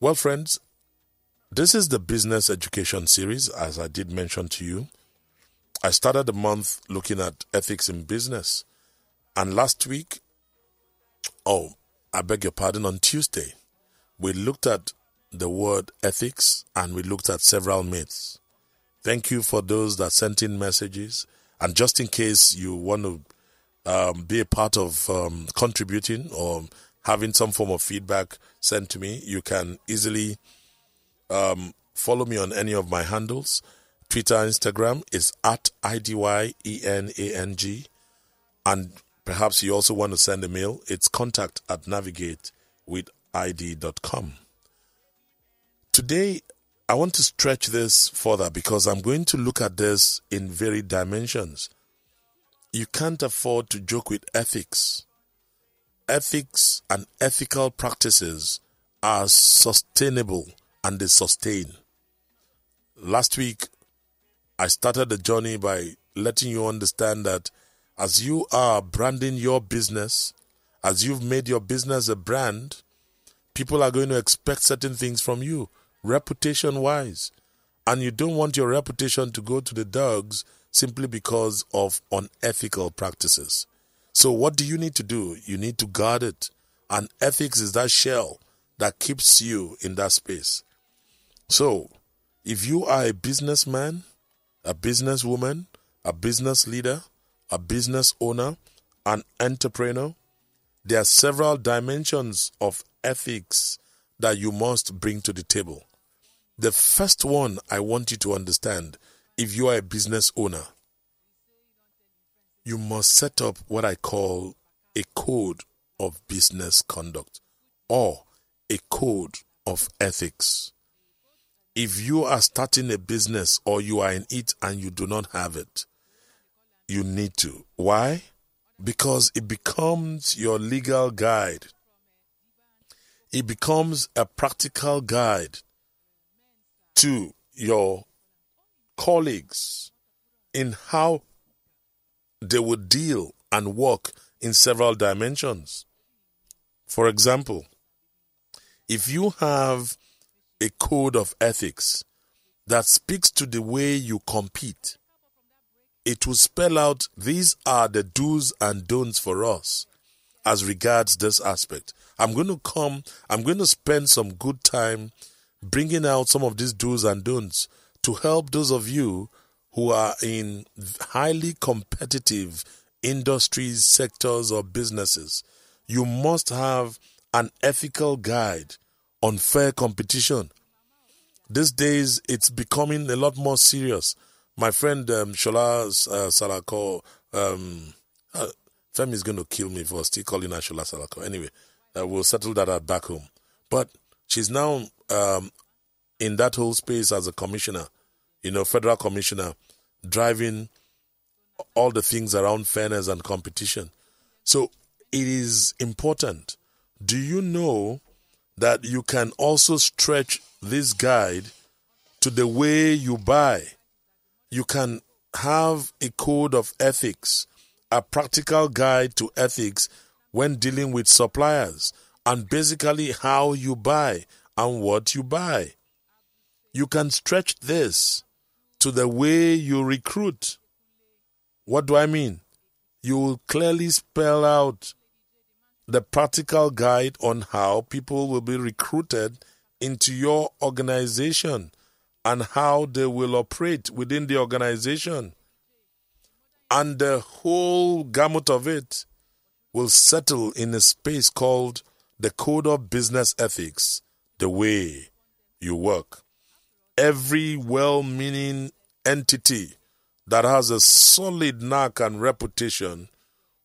Well, friends, this is the business education series, as I did mention to you. I started the month looking at ethics in business. And last week, oh, I beg your pardon, on Tuesday, we looked at the word ethics and we looked at several myths. Thank you for those that sent in messages. And just in case you want to um, be a part of um, contributing or having some form of feedback sent to me, you can easily um, follow me on any of my handles. Twitter, Instagram is at IDYENANG. And perhaps you also want to send a mail. It's contact at navigatewithid.com. Today, I want to stretch this further because I'm going to look at this in varied dimensions. You can't afford to joke with ethics. Ethics and ethical practices are sustainable and they sustain. Last week, I started the journey by letting you understand that as you are branding your business, as you've made your business a brand, people are going to expect certain things from you reputation wise. And you don't want your reputation to go to the dogs simply because of unethical practices. So, what do you need to do? You need to guard it. And ethics is that shell that keeps you in that space. So, if you are a businessman, a businesswoman, a business leader, a business owner, an entrepreneur, there are several dimensions of ethics that you must bring to the table. The first one I want you to understand if you are a business owner, you must set up what I call a code of business conduct or a code of ethics. If you are starting a business or you are in it and you do not have it, you need to. Why? Because it becomes your legal guide. It becomes a practical guide to your colleagues in how they would deal and work in several dimensions. For example, if you have a code of ethics that speaks to the way you compete, it will spell out these are the do's and don'ts for us as regards this aspect. I'm going to come, I'm going to spend some good time bringing out some of these do's and don'ts to help those of you who are in highly competitive industries, sectors, or businesses. You must have an ethical guide on fair competition. These days, it's becoming a lot more serious. My friend um, Shola uh, Salako, um, uh, Femi is going to kill me for still calling her Shola Salako. Anyway, uh, we'll settle that back home. But she's now um, in that whole space as a commissioner, you know, federal commissioner, driving all the things around fairness and competition. So it is important. Do you know that you can also stretch this guide to the way you buy? You can have a code of ethics, a practical guide to ethics when dealing with suppliers, and basically how you buy and what you buy. You can stretch this to the way you recruit. What do I mean? You will clearly spell out the practical guide on how people will be recruited into your organization and how they will operate within the organization. And the whole gamut of it will settle in a space called the Code of Business Ethics, the way you work. Every well meaning entity that has a solid knack and reputation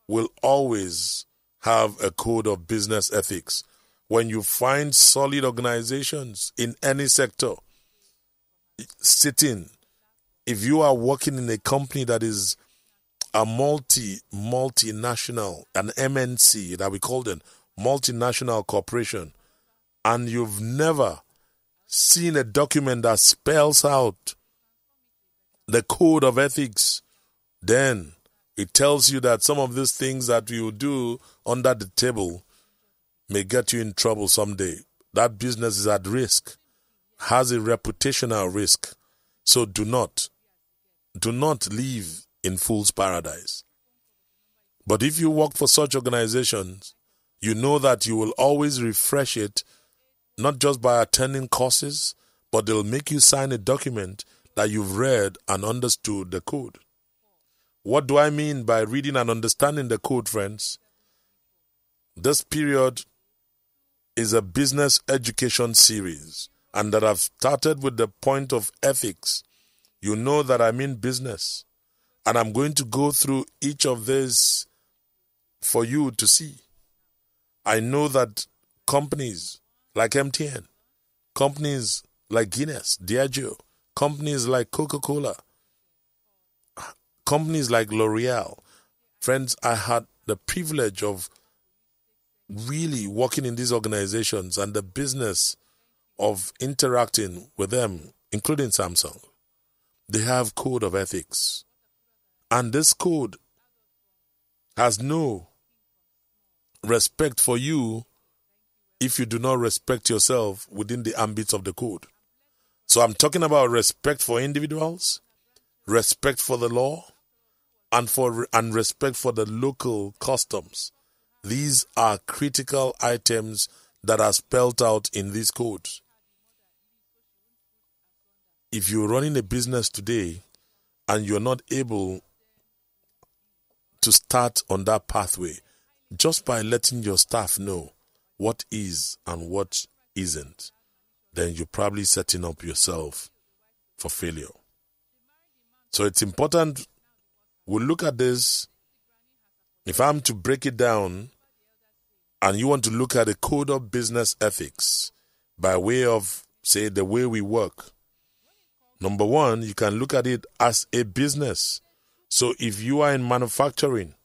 will always have a code of business ethics. When you find solid organizations in any sector sitting, if you are working in a company that is a multi multinational, an MNC that we call them multinational corporation, and you've never seen a document that spells out the code of ethics, then it tells you that some of these things that you do under the table may get you in trouble someday. that business is at risk, has a reputational risk. So do not, do not live in fool's paradise. But if you work for such organizations, you know that you will always refresh it, not just by attending courses, but they'll make you sign a document that you've read and understood the code. What do I mean by reading and understanding the code, friends? This period is a business education series, and that I've started with the point of ethics. You know that I mean business, and I'm going to go through each of these for you to see. I know that companies like MTN, companies like Guinness, Diageo, companies like Coca Cola, companies like L'Oreal. Friends, I had the privilege of really working in these organizations and the business of interacting with them, including Samsung, they have code of ethics. And this code has no respect for you if you do not respect yourself within the ambits of the code. So I'm talking about respect for individuals, respect for the law, and for and respect for the local customs these are critical items that are spelled out in these codes. If you're running a business today and you're not able to start on that pathway, just by letting your staff know what is and what isn't, then you're probably setting up yourself for failure. So it's important we look at this. If I'm to break it down, and you want to look at a code of business ethics by way of, say, the way we work, number one, you can look at it as a business. So if you are in manufacturing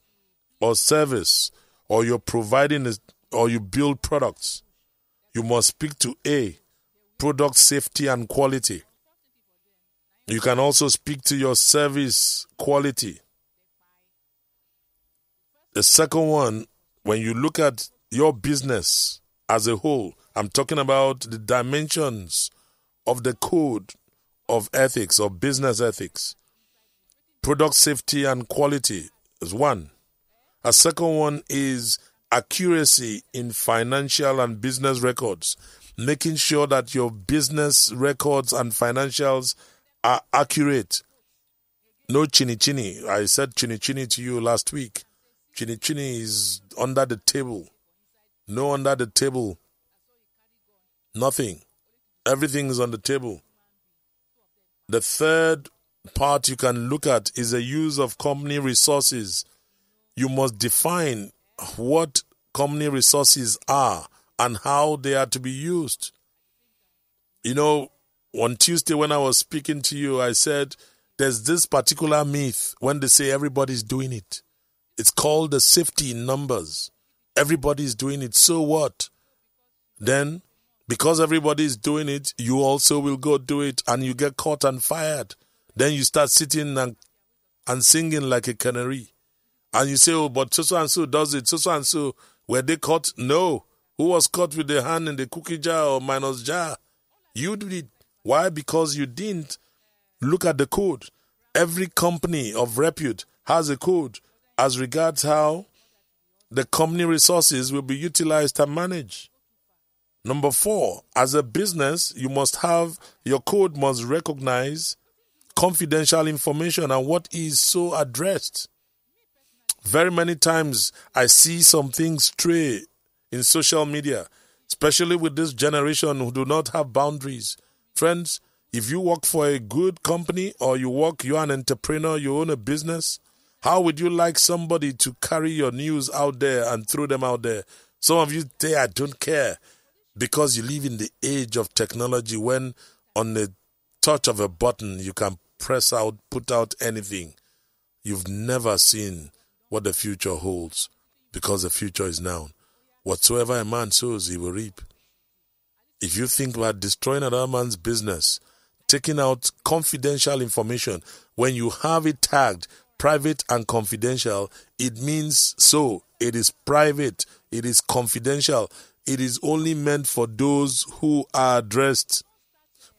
or service, or you're providing, or you build products, you must speak to A, product safety and quality. You can also speak to your service quality. The second one, when you look at your business as a whole. I'm talking about the dimensions of the code of ethics or business ethics. Product safety and quality is one. A second one is accuracy in financial and business records, making sure that your business records and financials are accurate. No chini chini. I said chini chini to you last week. Chini chini is under the table no under the table. Nothing. Everything is on the table. The third part you can look at is the use of company resources. You must define what company resources are and how they are to be used. You know, on Tuesday when I was speaking to you, I said there's this particular myth when they say everybody's doing it. It's called the safety in numbers. Everybody's doing it. So what? Then, because everybody's doing it, you also will go do it and you get caught and fired. Then you start sitting and, and singing like a canary. And you say, oh, but so and so does it. So and so, were they caught? No. Who was caught with their hand in the cookie jar or minus jar? You did. Why? Because you didn't look at the code. Every company of repute has a code as regards how the company resources will be utilized and managed. Number four, as a business, you must have your code must recognize confidential information and what is so addressed. Very many times I see some things stray in social media, especially with this generation who do not have boundaries. Friends, if you work for a good company or you work, you're an entrepreneur, you own a business, how would you like somebody to carry your news out there and throw them out there? Some of you say, I don't care because you live in the age of technology when on the touch of a button you can press out, put out anything. You've never seen what the future holds because the future is now. Whatsoever a man sows, he will reap. If you think about destroying another man's business, taking out confidential information, when you have it tagged private and confidential, it means so. It is private, it is confidential, it is only meant for those who are addressed.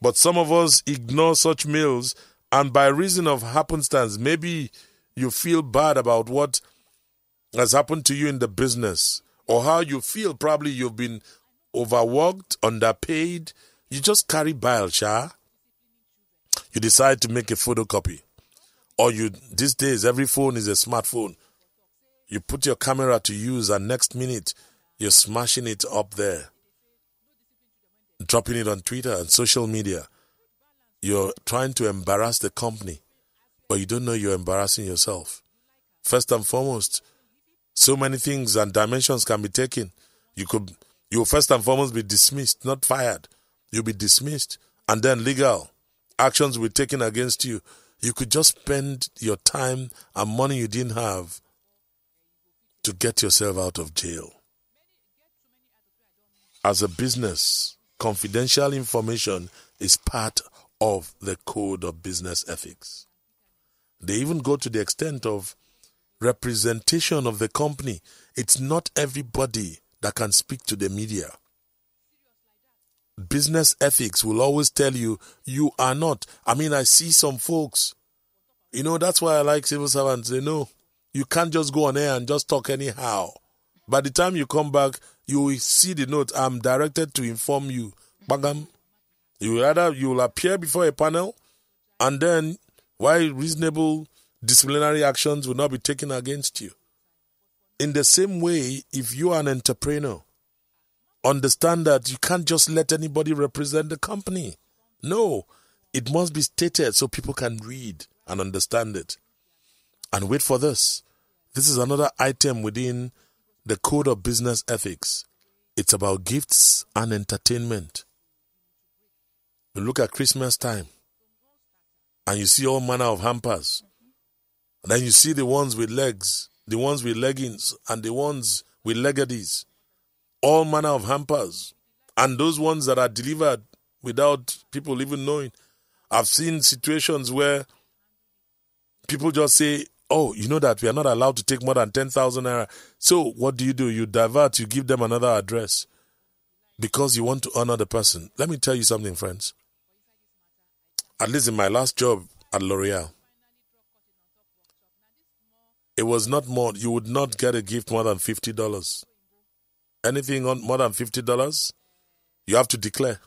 But some of us ignore such mails, and by reason of happenstance, maybe you feel bad about what has happened to you in the business, or how you feel probably you've been overworked, underpaid. You just carry bile, Sha. You decide to make a photocopy. Or you these days every phone is a smartphone. You put your camera to use and next minute you're smashing it up there. Dropping it on Twitter and social media. You're trying to embarrass the company, but you don't know you're embarrassing yourself. First and foremost, so many things and dimensions can be taken. You could you first and foremost be dismissed, not fired. You'll be dismissed. And then legal actions will be taken against you. You could just spend your time and money you didn't have to get yourself out of jail. As a business, confidential information is part of the code of business ethics. They even go to the extent of representation of the company. It's not everybody that can speak to the media. Business ethics will always tell you you are not. I mean, I see some folks, you know, that's why I like civil servants. They know you can't just go on air and just talk anyhow. By the time you come back, you will see the note. I'm directed to inform you. Bagam. You either you will appear before a panel, and then why reasonable disciplinary actions will not be taken against you. In the same way, if you are an entrepreneur, understand that you can't just let anybody represent the company. No, it must be stated so people can read and understand it. And wait for this. This is another item within the Code of Business Ethics. It's about gifts and entertainment. Look at Christmas time and you see all manner of hampers and then you see the ones with legs, the ones with leggings, and the ones with legadies. All manner of hampers. And those ones that are delivered without people even knowing. I've seen situations where people just say, Oh, you know that we are not allowed to take more than 10,000 naira. So, what do you do? You divert, you give them another address because you want to honor the person. Let me tell you something, friends. At least in my last job at L'Oreal, it was not more, you would not get a gift more than $50. Anything on more than $50, you have to declare.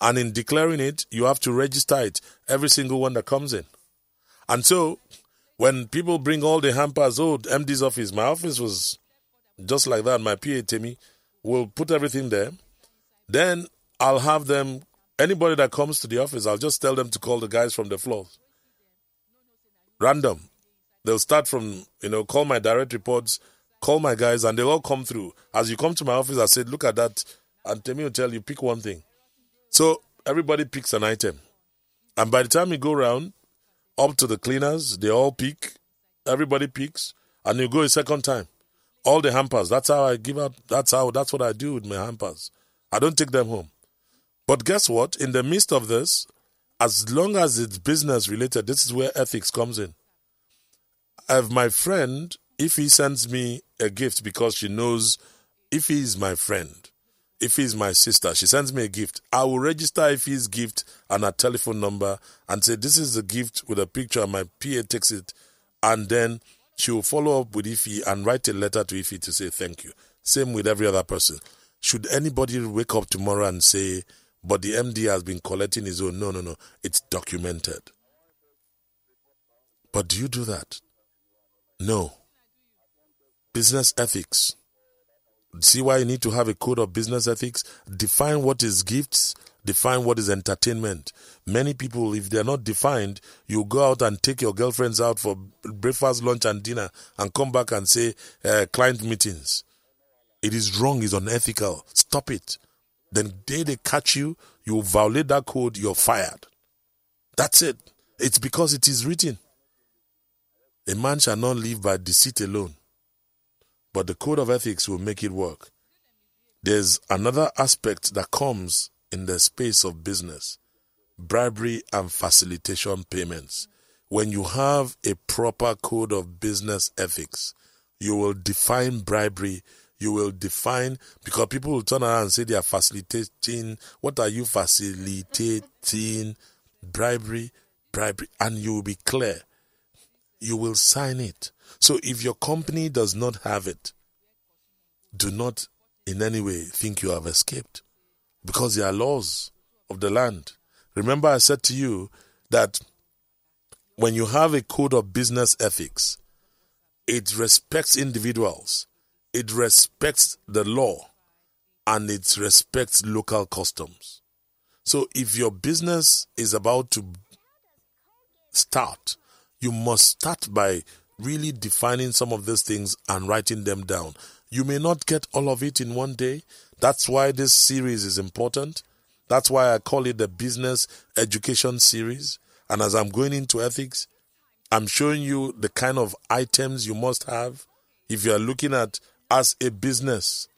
And in declaring it, you have to register it, every single one that comes in. And so, when people bring all the hampers, oh, MD's office, my office was just like that. My PA, Temi, will put everything there. Then I'll have them, anybody that comes to the office, I'll just tell them to call the guys from the floor. Random. They'll start from, you know, call my direct reports, call my guys, and they'll all come through. As you come to my office, I said, look at that. And Temi will tell you, pick one thing. So everybody picks an item. And by the time you go around, up to the cleaners, they all pick. Everybody picks. And you go a second time. All the hampers. That's how I give up. That's how, that's what I do with my hampers. I don't take them home. But guess what? In the midst of this, as long as it's business related, this is where ethics comes in if my friend, if he sends me a gift because she knows if he is my friend, if he's my sister, she sends me a gift, I will register if his gift and a telephone number and say, This is the gift with a picture, my PA takes it, and then she will follow up with Ify and write a letter to Ify to say thank you. Same with every other person. Should anybody wake up tomorrow and say, but the MD has been collecting his own? No, no, no. It's documented. But do you do that? No. Business ethics. See why you need to have a code of business ethics? Define what is gifts, define what is entertainment. Many people, if they're not defined, you go out and take your girlfriends out for breakfast, lunch, and dinner and come back and say uh, client meetings. It is wrong, it's unethical. Stop it. Then day they catch you, you violate that code, you're fired. That's it. It's because it is written. A man shall not live by deceit alone, but the code of ethics will make it work. There's another aspect that comes in the space of business bribery and facilitation payments. When you have a proper code of business ethics, you will define bribery, you will define because people will turn around and say they are facilitating. What are you facilitating? Bribery, bribery, and you will be clear. You will sign it. So if your company does not have it, do not in any way think you have escaped because there are laws of the land. Remember, I said to you that when you have a code of business ethics, it respects individuals it respects the law and it respects local customs. So if your business is about to start, you must start by really defining some of these things and writing them down. You may not get all of it in one day. That's why this series is important. That's why I call it the business education series. And as I'm going into ethics, I'm showing you the kind of items you must have if you are looking at as a business.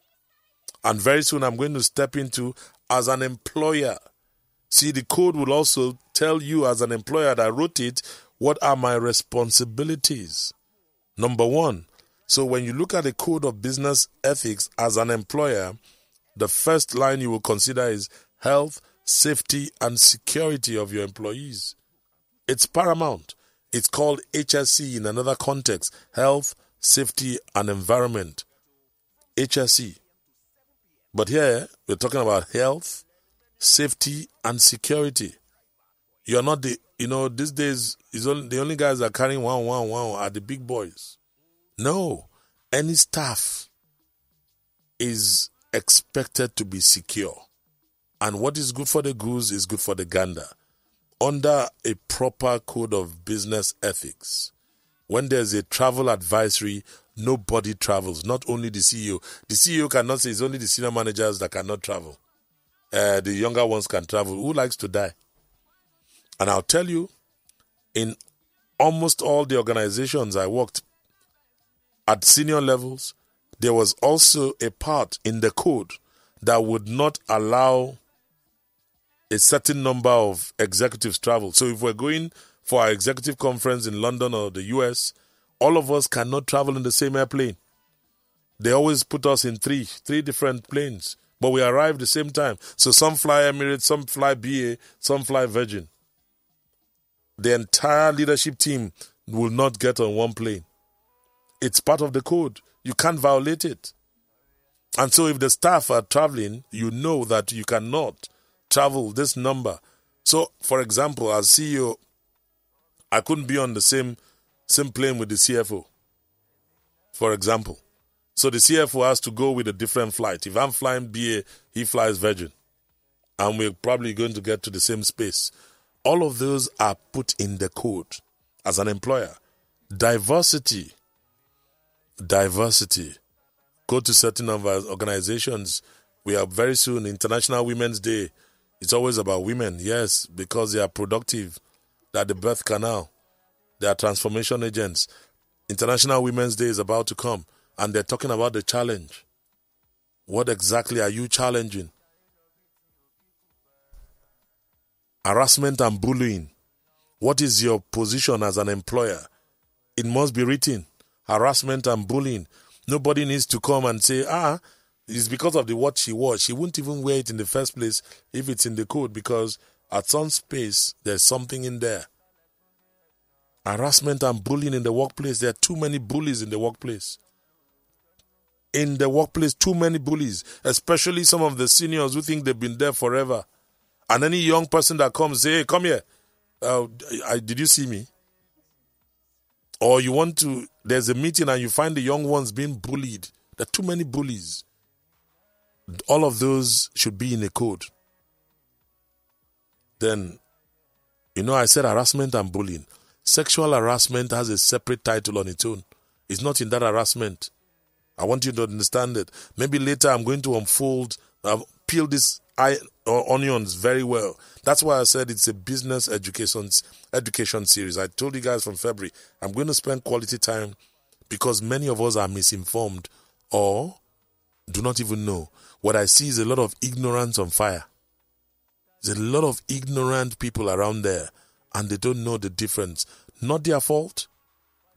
And very soon I'm going to step into as an employer. See, the code will also tell you as an employer that wrote it what are my responsibilities. Number one. So when you look at the code of business ethics as an employer, the first line you will consider is health, safety, and security of your employees. It's paramount. It's called HSE in another context health, safety, and environment. HSE. But here we're talking about health, safety, and security. You're not the, you know, these days is only the only guys that are carrying one, one, one are the big boys. No, any staff is expected to be secure. And what is good for the goose is good for the gander. Under a proper code of business ethics, when there's a travel advisory nobody travels, not only the CEO. The CEO cannot say it's only the senior managers that cannot travel. Uh, the younger ones can travel. Who likes to die? And I'll tell you, in almost all the organizations I worked at senior levels, there was also a part in the code that would not allow a certain number of executives travel. So if we're going for our executive conference in London or the US, all of us cannot travel in the same airplane. They always put us in three, three different planes, but we arrive the same time. So some fly Emirates, some fly BA, some fly Virgin. The entire leadership team will not get on one plane. It's part of the code. You can't violate it. And so if the staff are traveling, you know that you cannot travel this number. So, for example, as CEO, I couldn't be on the same same plane with the CFO, for example. So the CFO has to go with a different flight. If I'm flying BA, he flies Virgin. And we're probably going to get to the same space. All of those are put in the code as an employer. Diversity. Diversity. Go to certain of our organizations. We are very soon International Women's Day. It's always about women, yes, because they are productive. That the birth canal. They are transformation agents. International Women's Day is about to come, and they're talking about the challenge. What exactly are you challenging? Harassment and bullying. What is your position as an employer? It must be written. Harassment and bullying. Nobody needs to come and say, ah, it's because of the what she wore. She wouldn't even wear it in the first place if it's in the code because at some space there's something in there harassment and bullying in the workplace. There are too many bullies in the workplace. In the workplace, too many bullies, especially some of the seniors who think they've been there forever. And any young person that comes, say, hey, come here. Uh, I, did you see me? Or you want to, there's a meeting and you find the young ones being bullied. There are too many bullies. All of those should be in a code. Then, you know, I said harassment and bullying. Sexual harassment has a separate title on its own. It's not in that harassment. I want you to understand it. Maybe later I'm going to unfold, uh, peel these onions very well. That's why I said it's a business education education series. I told you guys from February I'm going to spend quality time because many of us are misinformed or do not even know. What I see is a lot of ignorance on fire. There's a lot of ignorant people around there and they don't know the difference. Not their fault,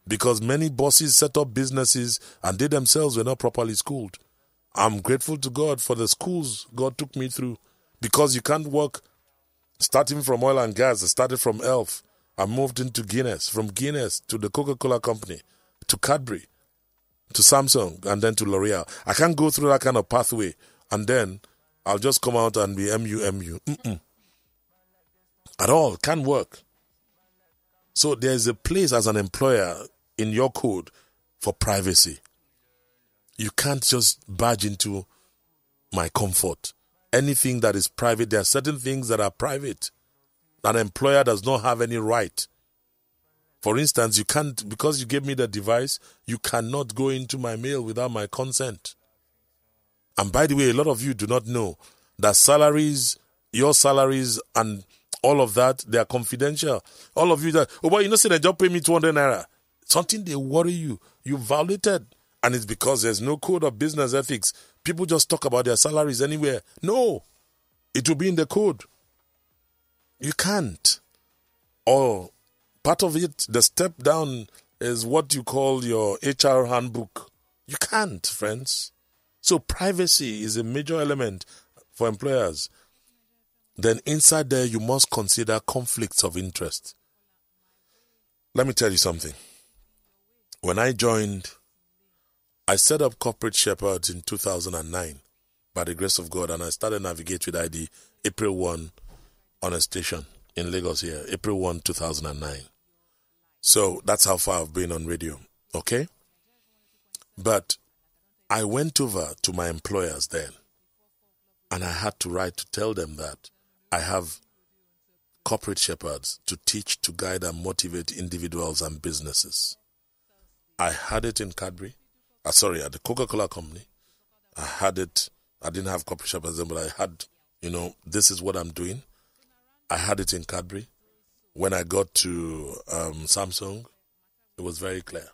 because many bosses set up businesses and they themselves were not properly schooled. I'm grateful to God for the schools God took me through because you can't work starting from oil and gas. I started from ELF. I moved into Guinness, from Guinness to the Coca Cola Company, to Cadbury, to Samsung, and then to L'Oreal. I can't go through that kind of pathway and then I'll just come out and be MU, MU. At all. Can't work. So there's a place as an employer in your code for privacy. You can't just barge into my comfort. Anything that is private, there are certain things that are private. An employer does not have any right. For instance, you can't, because you gave me the device, you cannot go into my mail without my consent. And by the way, a lot of you do not know that salaries, your salaries, and all of that, they are confidential. All of you that, oh, but you know, say they just pay me 200 naira. Something they worry you. You violated. And it's because there's no code of business ethics. People just talk about their salaries anywhere. No, it will be in the code. You can't. Or part of it, the step down is what you call your HR handbook. You can't, friends. So privacy is a major element for employers. Then inside there, you must consider conflicts of interest. Let me tell you something. When I joined, I set up Corporate Shepherds in 2009 by the grace of God, and I started Navigate with ID April 1 on a station in Lagos here, April 1, 2009. So that's how far I've been on radio, okay? But I went over to my employers then and I had to write to tell them that I have corporate shepherds to teach, to guide, and motivate individuals and businesses. I had it in Cadbury, uh, sorry, at the Coca Cola Company. I had it, I didn't have corporate shepherds then, but I had, you know, this is what I'm doing. I had it in Cadbury. When I got to um, Samsung, it was very clear.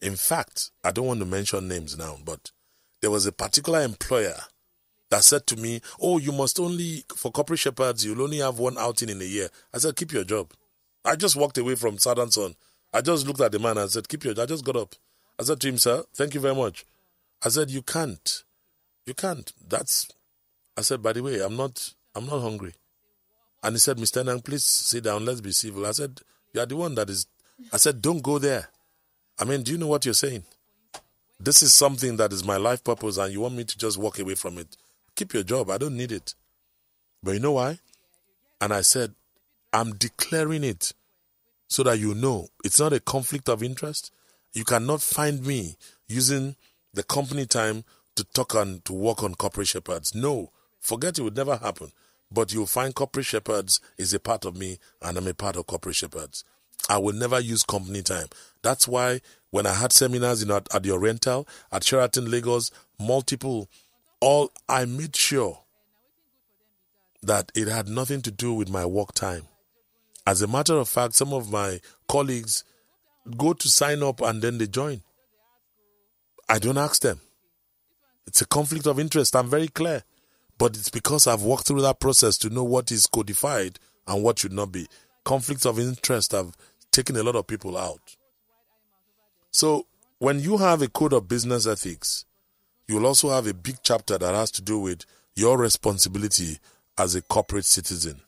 In fact, I don't want to mention names now, but there was a particular employer that said to me, Oh, you must only, for corporate shepherds, you'll only have one outing in a year. I said, Keep your job. I just walked away from Southern Sun. I just looked at the man and said, Keep your job. I just got up. I said to him, Sir, thank you very much. I said, You can't. You can't. That's, I said, By the way, I'm not, I'm not hungry. And he said, Mr. Nang, please sit down. Let's be civil. I said, You are the one that is, I said, Don't go there. I mean, do you know what you're saying? This is something that is my life purpose, and you want me to just walk away from it. Keep your job. I don't need it. But you know why? And I said, I'm declaring it so that you know it's not a conflict of interest. You cannot find me using the company time to talk on to work on corporate shepherds. No, forget it would never happen. But you'll find corporate shepherds is a part of me and I'm a part of corporate shepherds. I will never use company time. That's why when I had seminars in at, at the Oriental, at Sheraton Lagos, multiple, all I made sure that it had nothing to do with my work time. As a matter of fact, some of my colleagues go to sign up and then they join. I don't ask them. It's a conflict of interest. I'm very clear. But it's because I've walked through that process to know what is codified and what should not be. Conflicts of interest have taken a lot of people out. So, when you have a code of business ethics, you'll also have a big chapter that has to do with your responsibility as a corporate citizen.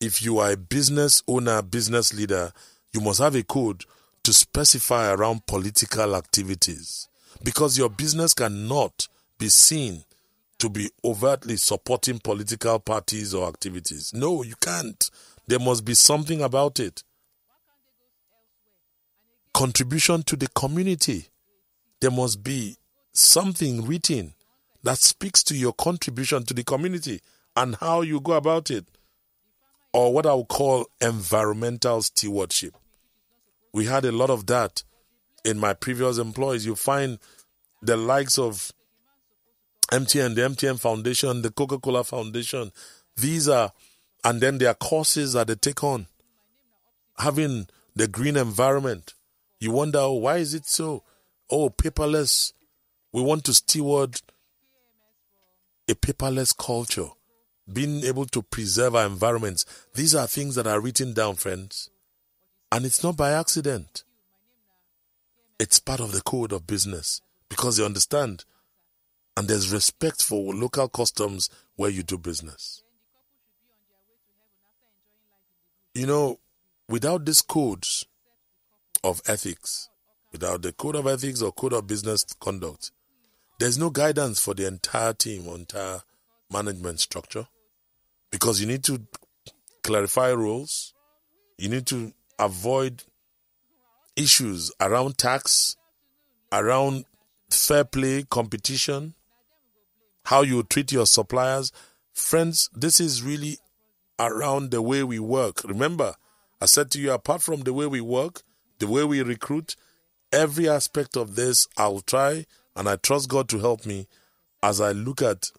If you are a business owner, business leader, you must have a code to specify around political activities because your business cannot be seen to be overtly supporting political parties or activities. No, you can't. There must be something about it. Contribution to the community. There must be something written that speaks to your contribution to the community and how you go about it, or what I would call environmental stewardship. We had a lot of that in my previous employees. You find the likes of MTN, the MTN Foundation, the Coca Cola Foundation. These are, and then their courses that they take on. Having the green environment. You wonder, oh, why is it so? Oh, paperless. We want to steward a paperless culture, being able to preserve our environments. These are things that are written down, friends. And it's not by accident. It's part of the code of business because they understand and there's respect for local customs where you do business. You know, without these codes of ethics, without the code of ethics or code of business conduct, there's no guidance for the entire team or entire management structure because you need to clarify rules, you need to avoid issues around tax, around fair play, competition, how you treat your suppliers. Friends, this is really around the way we work. Remember, I said to you, apart from the way we work, the way we recruit, every aspect of this, I'll try and I trust God to help me as I look at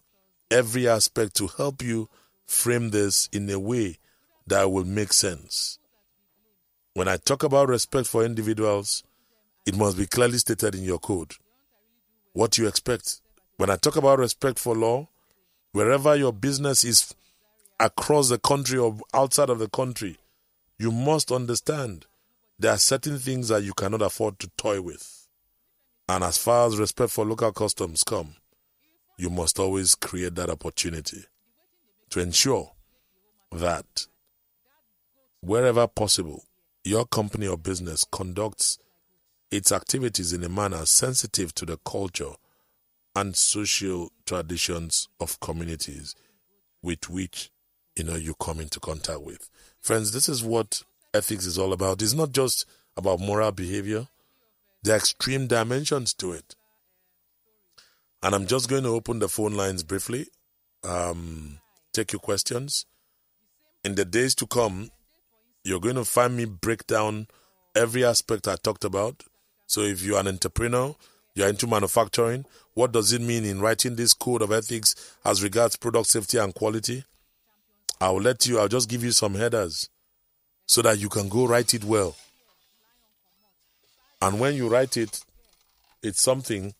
every aspect to help you frame this in a way that will make sense. When I talk about respect for individuals, it must be clearly stated in your code what you expect. When I talk about respect for law, wherever your business is across the country or outside of the country, you must understand there are certain things that you cannot afford to toy with. And as far as respect for local customs come, you must always create that opportunity to ensure that wherever possible, your company or business conducts its activities in a manner sensitive to the culture and social traditions of communities with which you know you come into contact with. Friends, this is what ethics is all about. It's not just about moral behavior, are extreme dimensions to it. And I'm just going to open the phone lines briefly, um, take your questions. In the days to come, you're going to find me break down every aspect I talked about. So if you're an entrepreneur, you're into manufacturing, what does it mean in writing this code of ethics as regards product safety and quality? I'll let you, I'll just give you some headers so that you can go write it well. And when you write it, it's something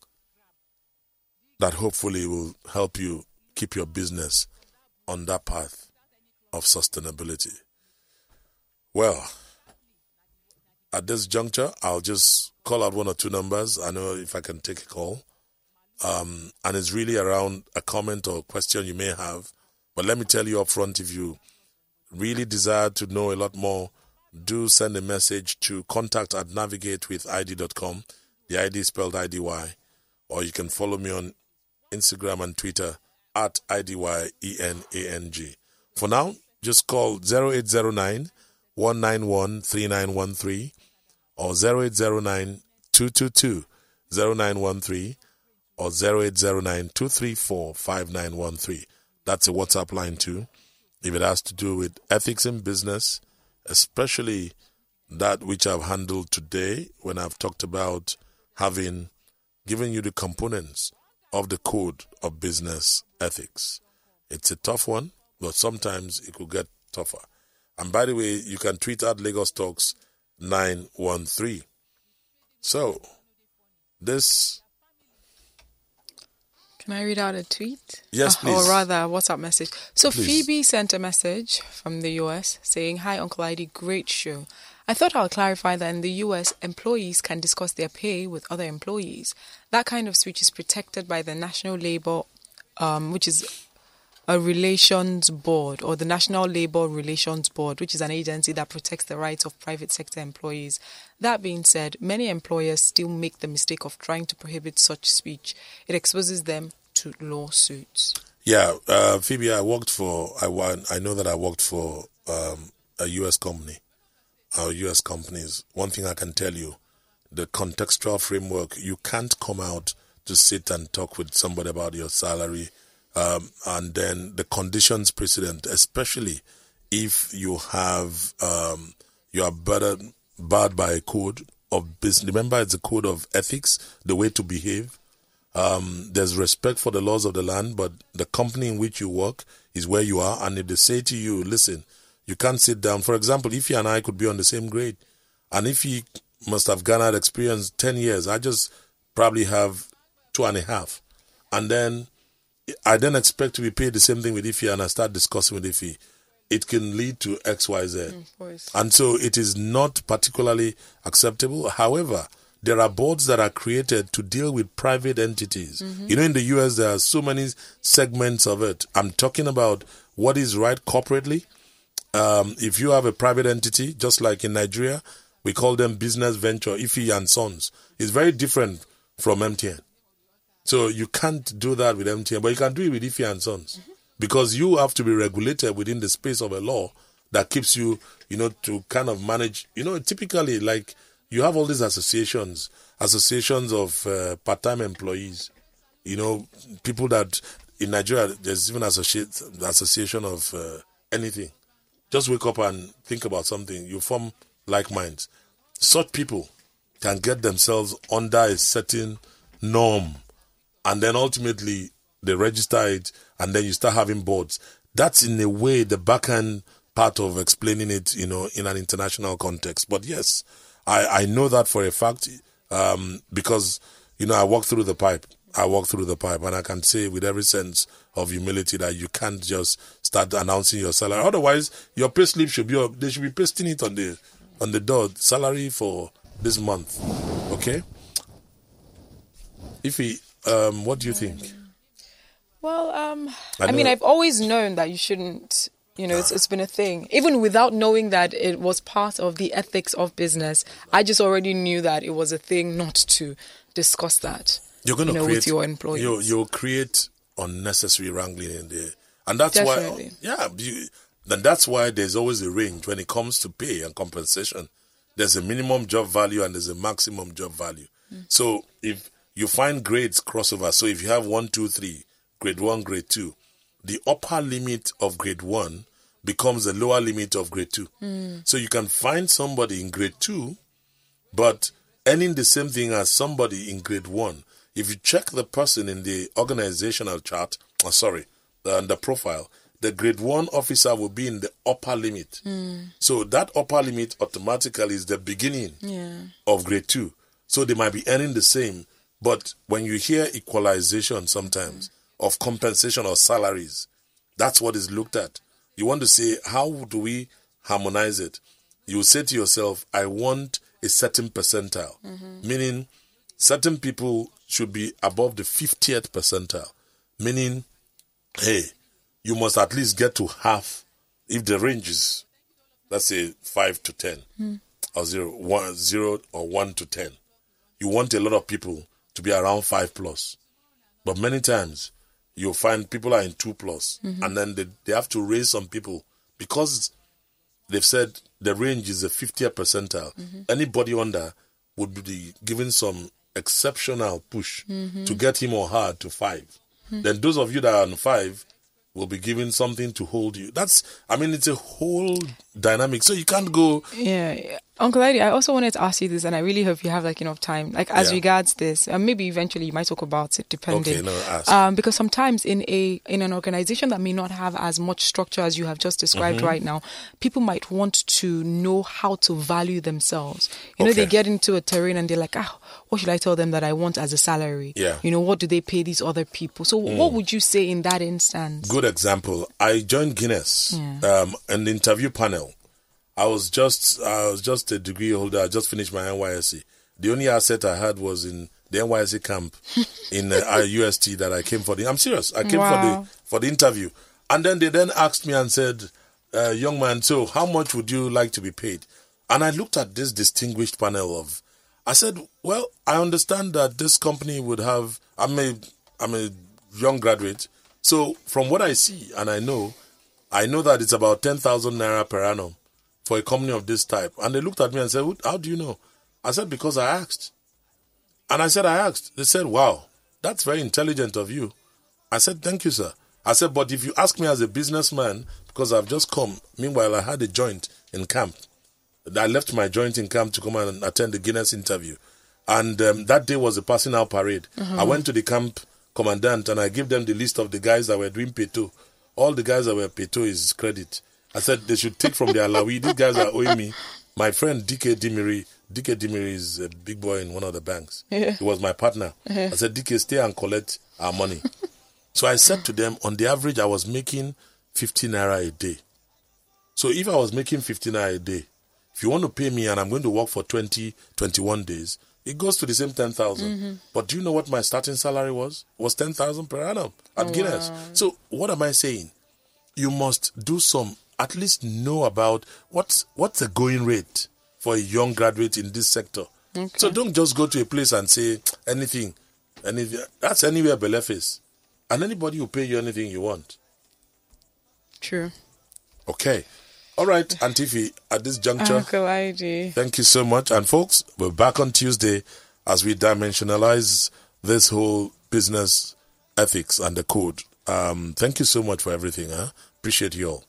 that hopefully will help you keep your business on that path of sustainability. Well, at this juncture, I'll just call out one or two numbers. I know if I can take a call. Um, and it's really around a comment or question you may have. But let me tell you up front if you really desire to know a lot more, do send a message to contact at navigatewithid.com. The ID is spelled IDY. Or you can follow me on Instagram and Twitter at IDYENANG. For now, just call 0809 191 3913 or 0809 222 0913 or 0809 234 5913. That's a WhatsApp line too if it has to do with ethics in business, especially that which I've handled today when I've talked about having given you the components of the code of business ethics. It's a tough one, but sometimes it could get tougher. And by the way, you can tweet at Lagos Talks 913. So, this can I read out a tweet? Yes, uh, please. Or rather, a WhatsApp message. So Please. Phoebe sent a message from the US saying, Hi, Uncle ID, great show. I thought I'll clarify that in the US, employees can discuss their pay with other employees. That kind of switch is protected by the National Labor, um, which is a relations board or the National Labor Relations Board, which is an agency that protects the rights of private sector employees. That being said, many employers still make the mistake of trying to prohibit such speech. It exposes them to lawsuits. Yeah, uh, Phoebe, I worked for, I, I know that I worked for um, a U.S. company, our U.S. companies. One thing I can tell you, the contextual framework, you can't come out to sit and talk with somebody about your salary um, and then the conditions precedent, especially if you have um, you are burdened, barred by a code of business. Remember, it's a code of ethics, the way to behave. Um, there's respect for the laws of the land, but the company in which you work is where you are. And if they say to you, listen, you can't sit down. For example, if you and I could be on the same grade, and if he must have garnered experience 10 years, I just probably have two and a half. And then I then expect to be paid the same thing with Ife and I start discussing with Ife, it can lead to X, Y, Z. Of. And so it is not particularly acceptable. However, there are boards that are created to deal with private entities. Mm-hmm. You know, in the US, there are so many segments of it. I'm talking about what is right corporately. Um, if you have a private entity, just like in Nigeria, we call them business venture, Ife and Sons. It's very different from MTN. So you can't do that with MTN, but you can do it with Ife and Sons because you have to be regulated within the space of a law that keeps you, you know, to kind of manage. You know, typically, like you have all these associations, associations of uh, part-time employees. You know, people that in Nigeria there's even associate association of uh, anything. Just wake up and think about something. You form like minds. Such people can get themselves under a certain norm and then ultimately they register it and then you start having boards. That's in a way the backhand part of explaining it, you know, in an international context. But yes, I, I know that for a fact um, because, you know, I walk through the pipe. I walk through the pipe and I can say with every sense of humility that you can't just start announcing your salary. Otherwise, your pay slip should be. They should be pasting it on the on the door. Salary for this month. Okay? If he um, what do you think? Well, um, I I, mean, I've always known that you shouldn't. You know, it's, it's been a thing. Even without knowing that it was part of the ethics of business, I just already knew that it was a thing not to discuss that. You're going to you know, create with your employees. You you'll create unnecessary wrangling in there, and that's Definitely. why. Yeah, you, then that's why there's always a range when it comes to pay and compensation. There's a minimum job value and there's a maximum job value. Mm. So if you find grades crossover, so if you have one, two, three, grade one, grade two, the upper limit of grade one becomes the lower limit of grade two. Mm. So you can find somebody in grade two but earning the same thing as somebody in grade one. If you check the person in the organizational chart, oh, sorry, uh, the profile, the grade one officer will be in the upper limit. So that upper limit automatically is the beginning Yeah. of grade two. So they might be earning the same. But when you hear equalization sometimes of compensation or salaries, that's what is looked at. You want to say, how do we harmonize it? You say to yourself, I want a certain percentile, mm-hmm. meaning certain people should be above the 50th percentile, meaning, hey, you must at least get to half if the range is, let's say, 5 to 10 hmm. or 0, 1, 0 or 1 to 10. You want a lot of people to be around 5 plus. But many times you'll find people are in 2 plus, mm-hmm. and then they, they have to raise some people because they've said the range is the 50th percentile. Mm-hmm. Anybody under would be given some exceptional push mm-hmm. to get him or her to 5. Hmm. Then those of you that are on 5 will be given something to hold you. That's, I mean, it's a whole dynamic. So you can't go, yeah. Uncle Eddie, I also wanted to ask you this, and I really hope you have like enough time. Like as Yeah. regards this, and maybe eventually you might talk about it, depending. Okay, no, ask. Um, because sometimes in a in an organization that may not have as much structure as you have just described Mm-hmm. right now, people might want to know how to value themselves. You know, they get into a terrain and they're like, ah, what should I tell them that I want as a salary? Yeah. Mm. You know, what do they pay these other people? So, what would you say in that instance? good example. I joined Guinness Yeah. um, an interview panel. I was just I was just a degree holder. I just finished my NYSC. The only asset I had was in the NYSC camp in uh, UST that I came for the. I'm serious. I came Wow. for the for the interview, and then they then asked me and said, uh, "Young man, so how much would you like to be paid?" And I looked at this distinguished panel of. I said, "Well, I understand that this company would have. I'm a I'm a young graduate, so from what I see and I know, I know that it's about 10,000 naira per annum for a company of this type. And they looked at me and said, "How do you know? I said, Because I asked. And I said, I asked. They said, Wow, that's very intelligent of you. I said, Thank you, sir. I said, But if you ask me as a businessman, because I've just come, meanwhile, I had a joint in camp. I left my joint in camp to come and attend the Guinness interview. And um, that day was a passing out parade. I went to the camp commandant and I gave them the list of the guys that were doing peto. All the guys that were peto is credit. I said they should take from their alawi. These guys are owing me. My friend DK Dimiri, DK Dimiri is a big boy in one of the banks. Yeah. He was my partner. I said, DK, stay and collect our money. so I said to them, on the average, I was making 50 naira a day. So if I was making 50 naira a day, if you want to pay me and I'm going to work for 20, 21 days, it goes to the same 10,000. Mm-hmm. But do you know what my starting salary was? It was 10,000 per annum at oh, Guinness. So what am I saying? You must do some, at least know about what's, what's the going rate for a young graduate in this sector. Okay. So don't just go to a place and say anything. anything. That's anywhere Beleface. And anybody will pay you anything you want. True. Okay. All right, Antifi, at this juncture, Uncle ID. thank you so much. And folks, we're back on Tuesday as we dimensionalize this whole business ethics and the code. Um, thank you so much for everything. Huh? Appreciate you all.